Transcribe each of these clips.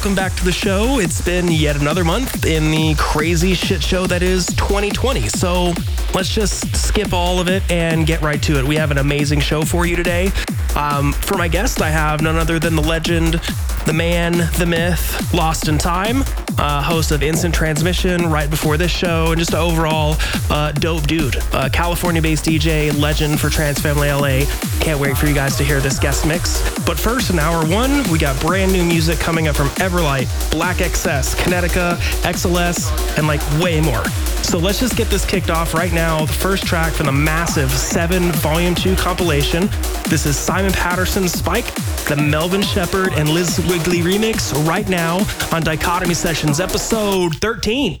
Welcome back to the show. It's been yet another month in the crazy shit show that is 2020. So let's just skip all of it and get right to it. We have an amazing show for you today. Um, for my guest, I have none other than the legend, the man, the myth, Lost in Time, uh, host of Instant Transmission right before this show, and just overall uh, dope dude. Uh, California based DJ, legend for Trance Family LA. Can't wait for you guys to hear this guest mix. But first, in hour one, we got brand new music coming up from Everlight, Black XS, Connecticut, XLS, and like way more. So let's just get this kicked off right now. The first track from the massive 7 Volume 2 compilation. This is Simon Patterson's Spike, the Melvin Shepard and Liz Wigley remix right now on Dichotomy Sessions, episode 13.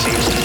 seems to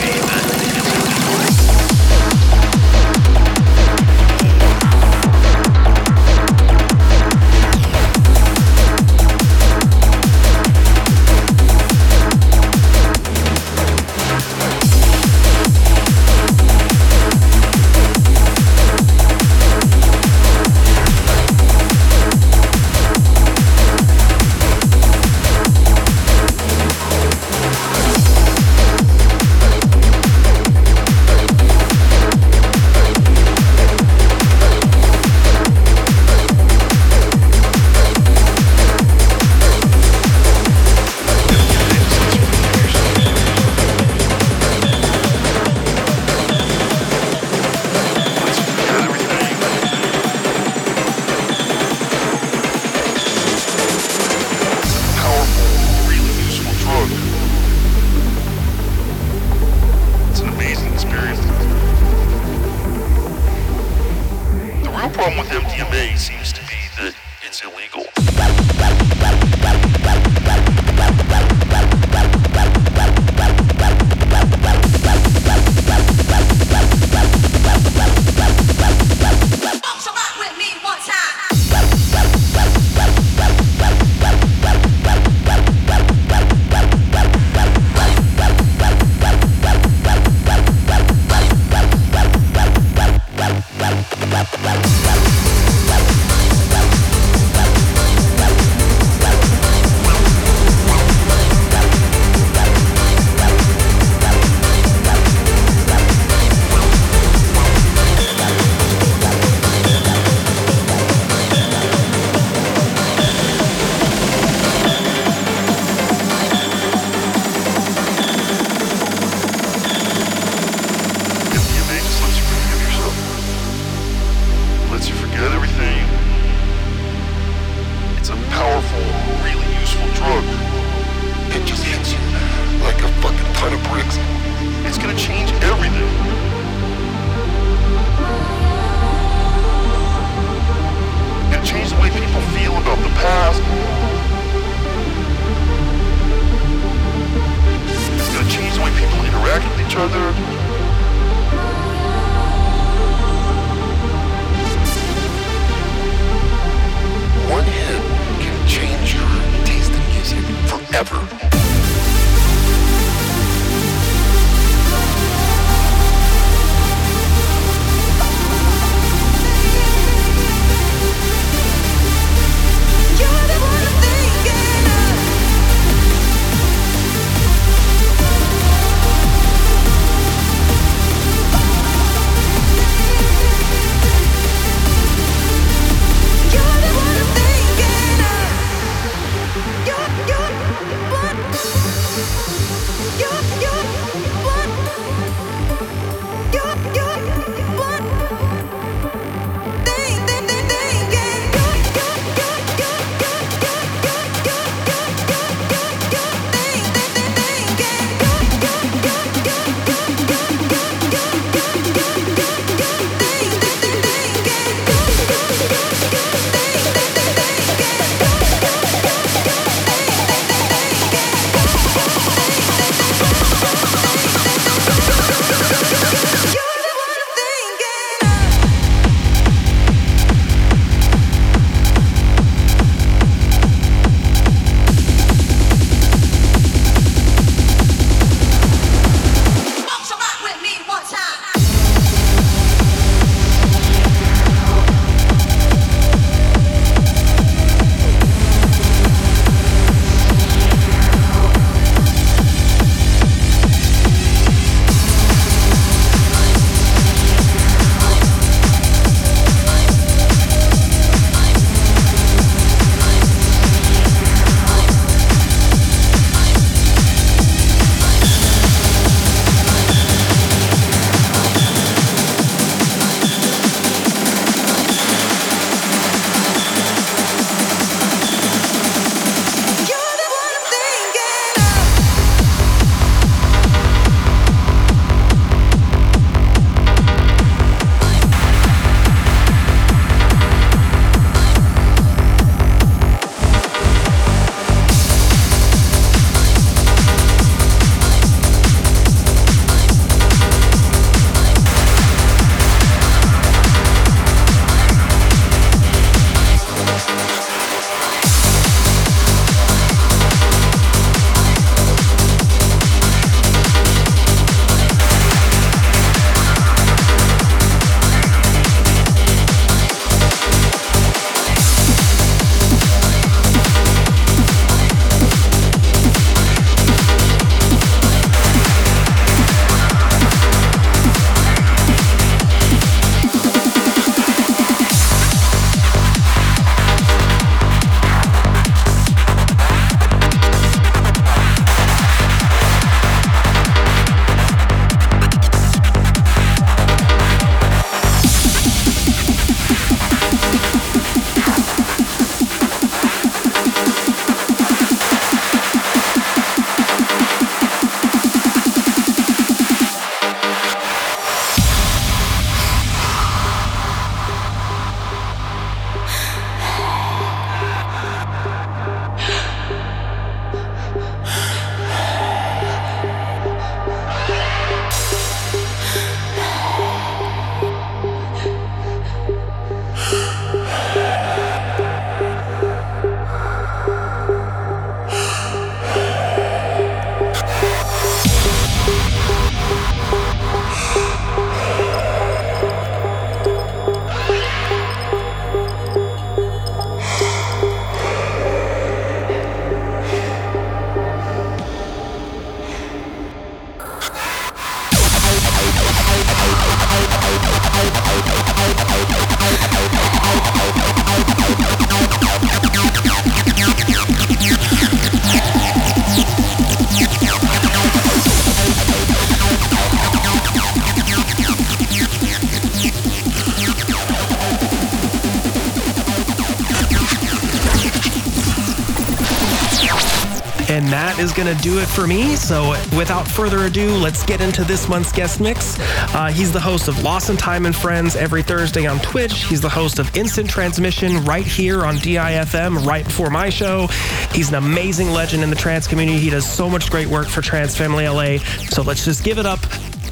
do it for me. So without further ado, let's get into this month's guest mix. Uh, he's the host of Lost in Time and Friends every Thursday on Twitch. He's the host of Instant Transmission right here on DIFM right before my show. He's an amazing legend in the trance community. He does so much great work for Trance Family LA. So let's just give it up.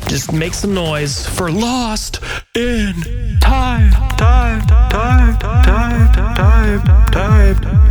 Just make some noise for Lost in Time. Time. Time. Time. Time. Time. time.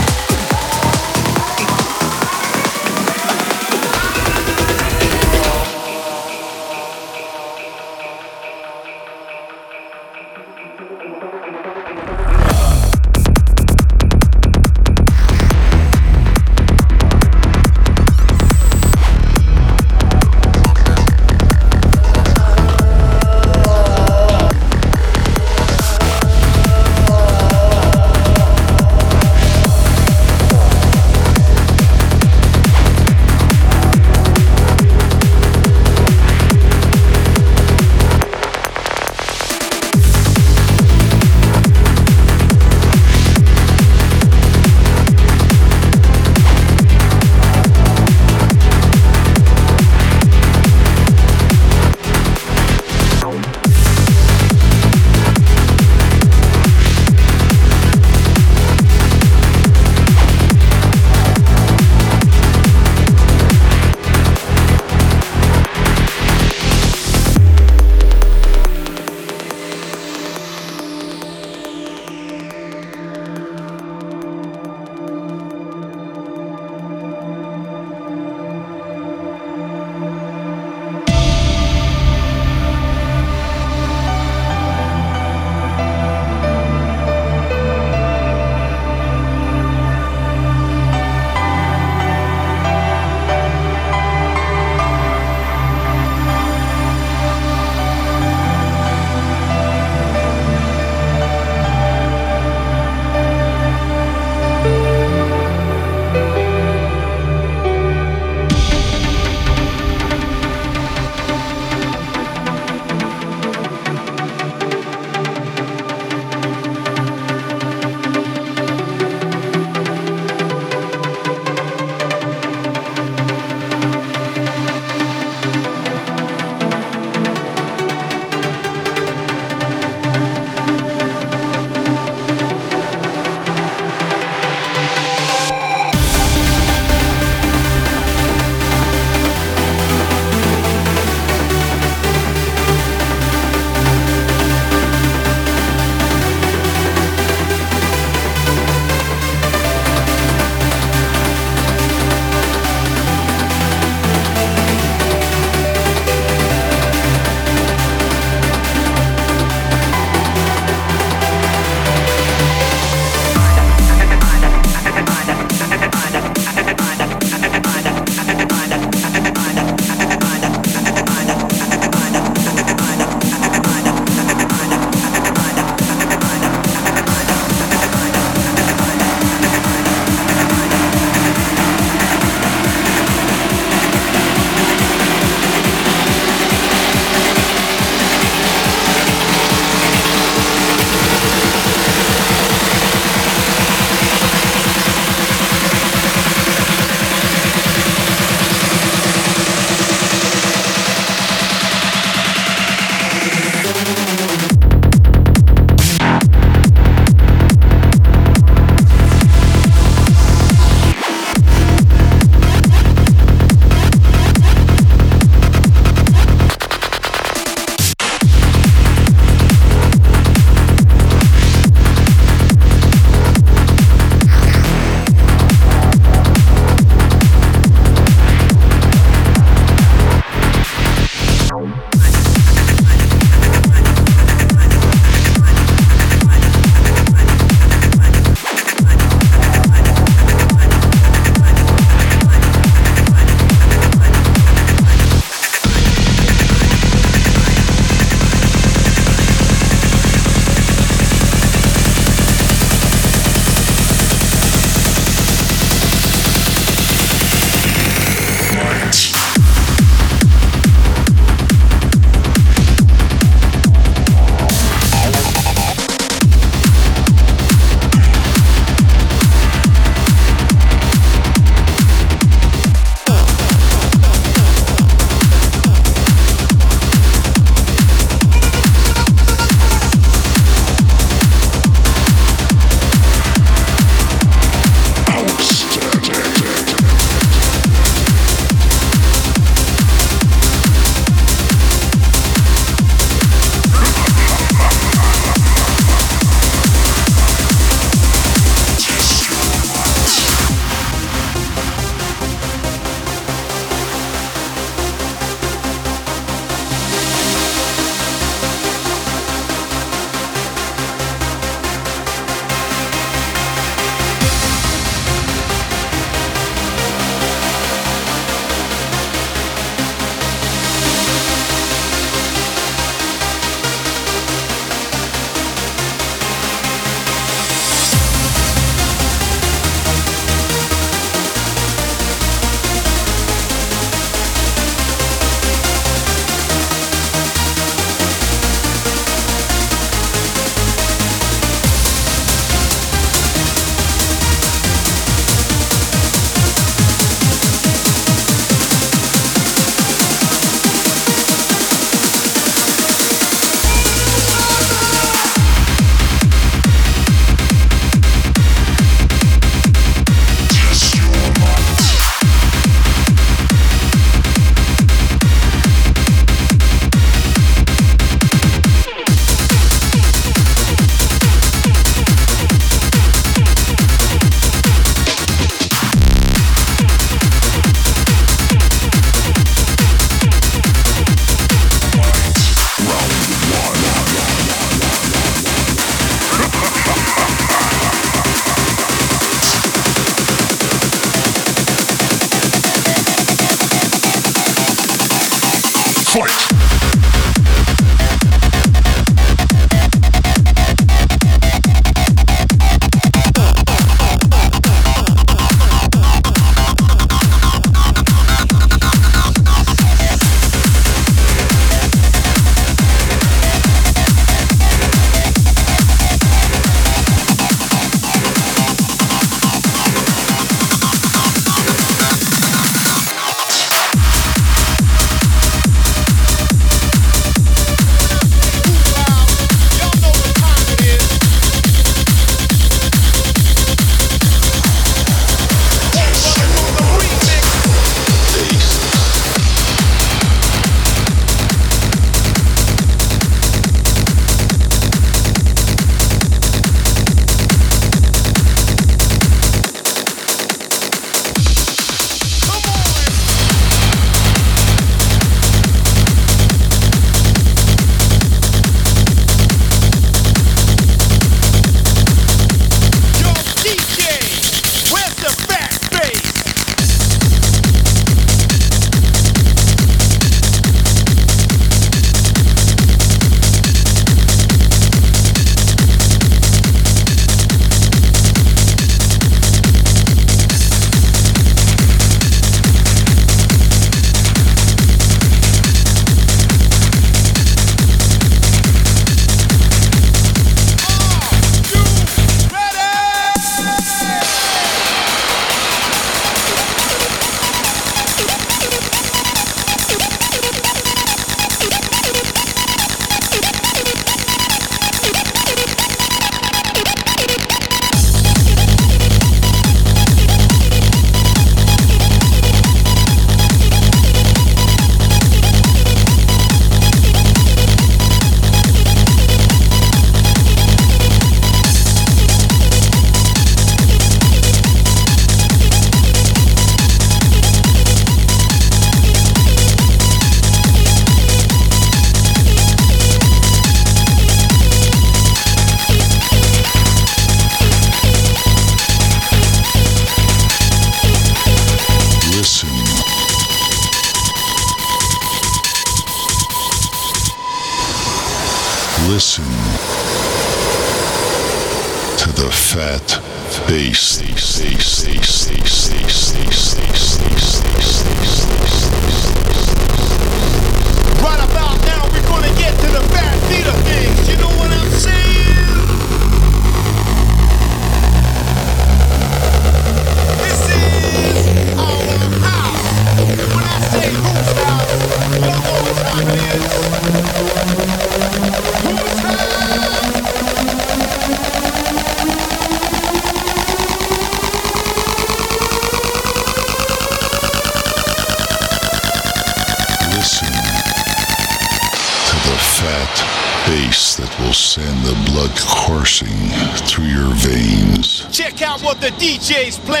DJ's playing.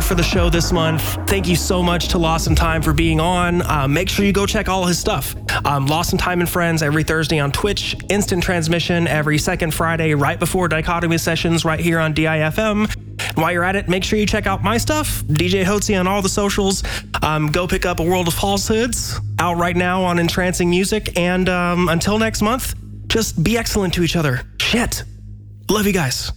It for the show this month. Thank you so much to Lost in Time for being on. Uh, make sure you go check all his stuff. Um, Lost in Time and Friends every Thursday on Twitch, instant transmission every second Friday right before Dichotomy Sessions right here on DIFM. And while you're at it, make sure you check out my stuff, DJ Hotzi on all the socials. Um, go pick up A World of Falsehoods out right now on Entrancing Music. And um, until next month, just be excellent to each other. Shit. Love you guys.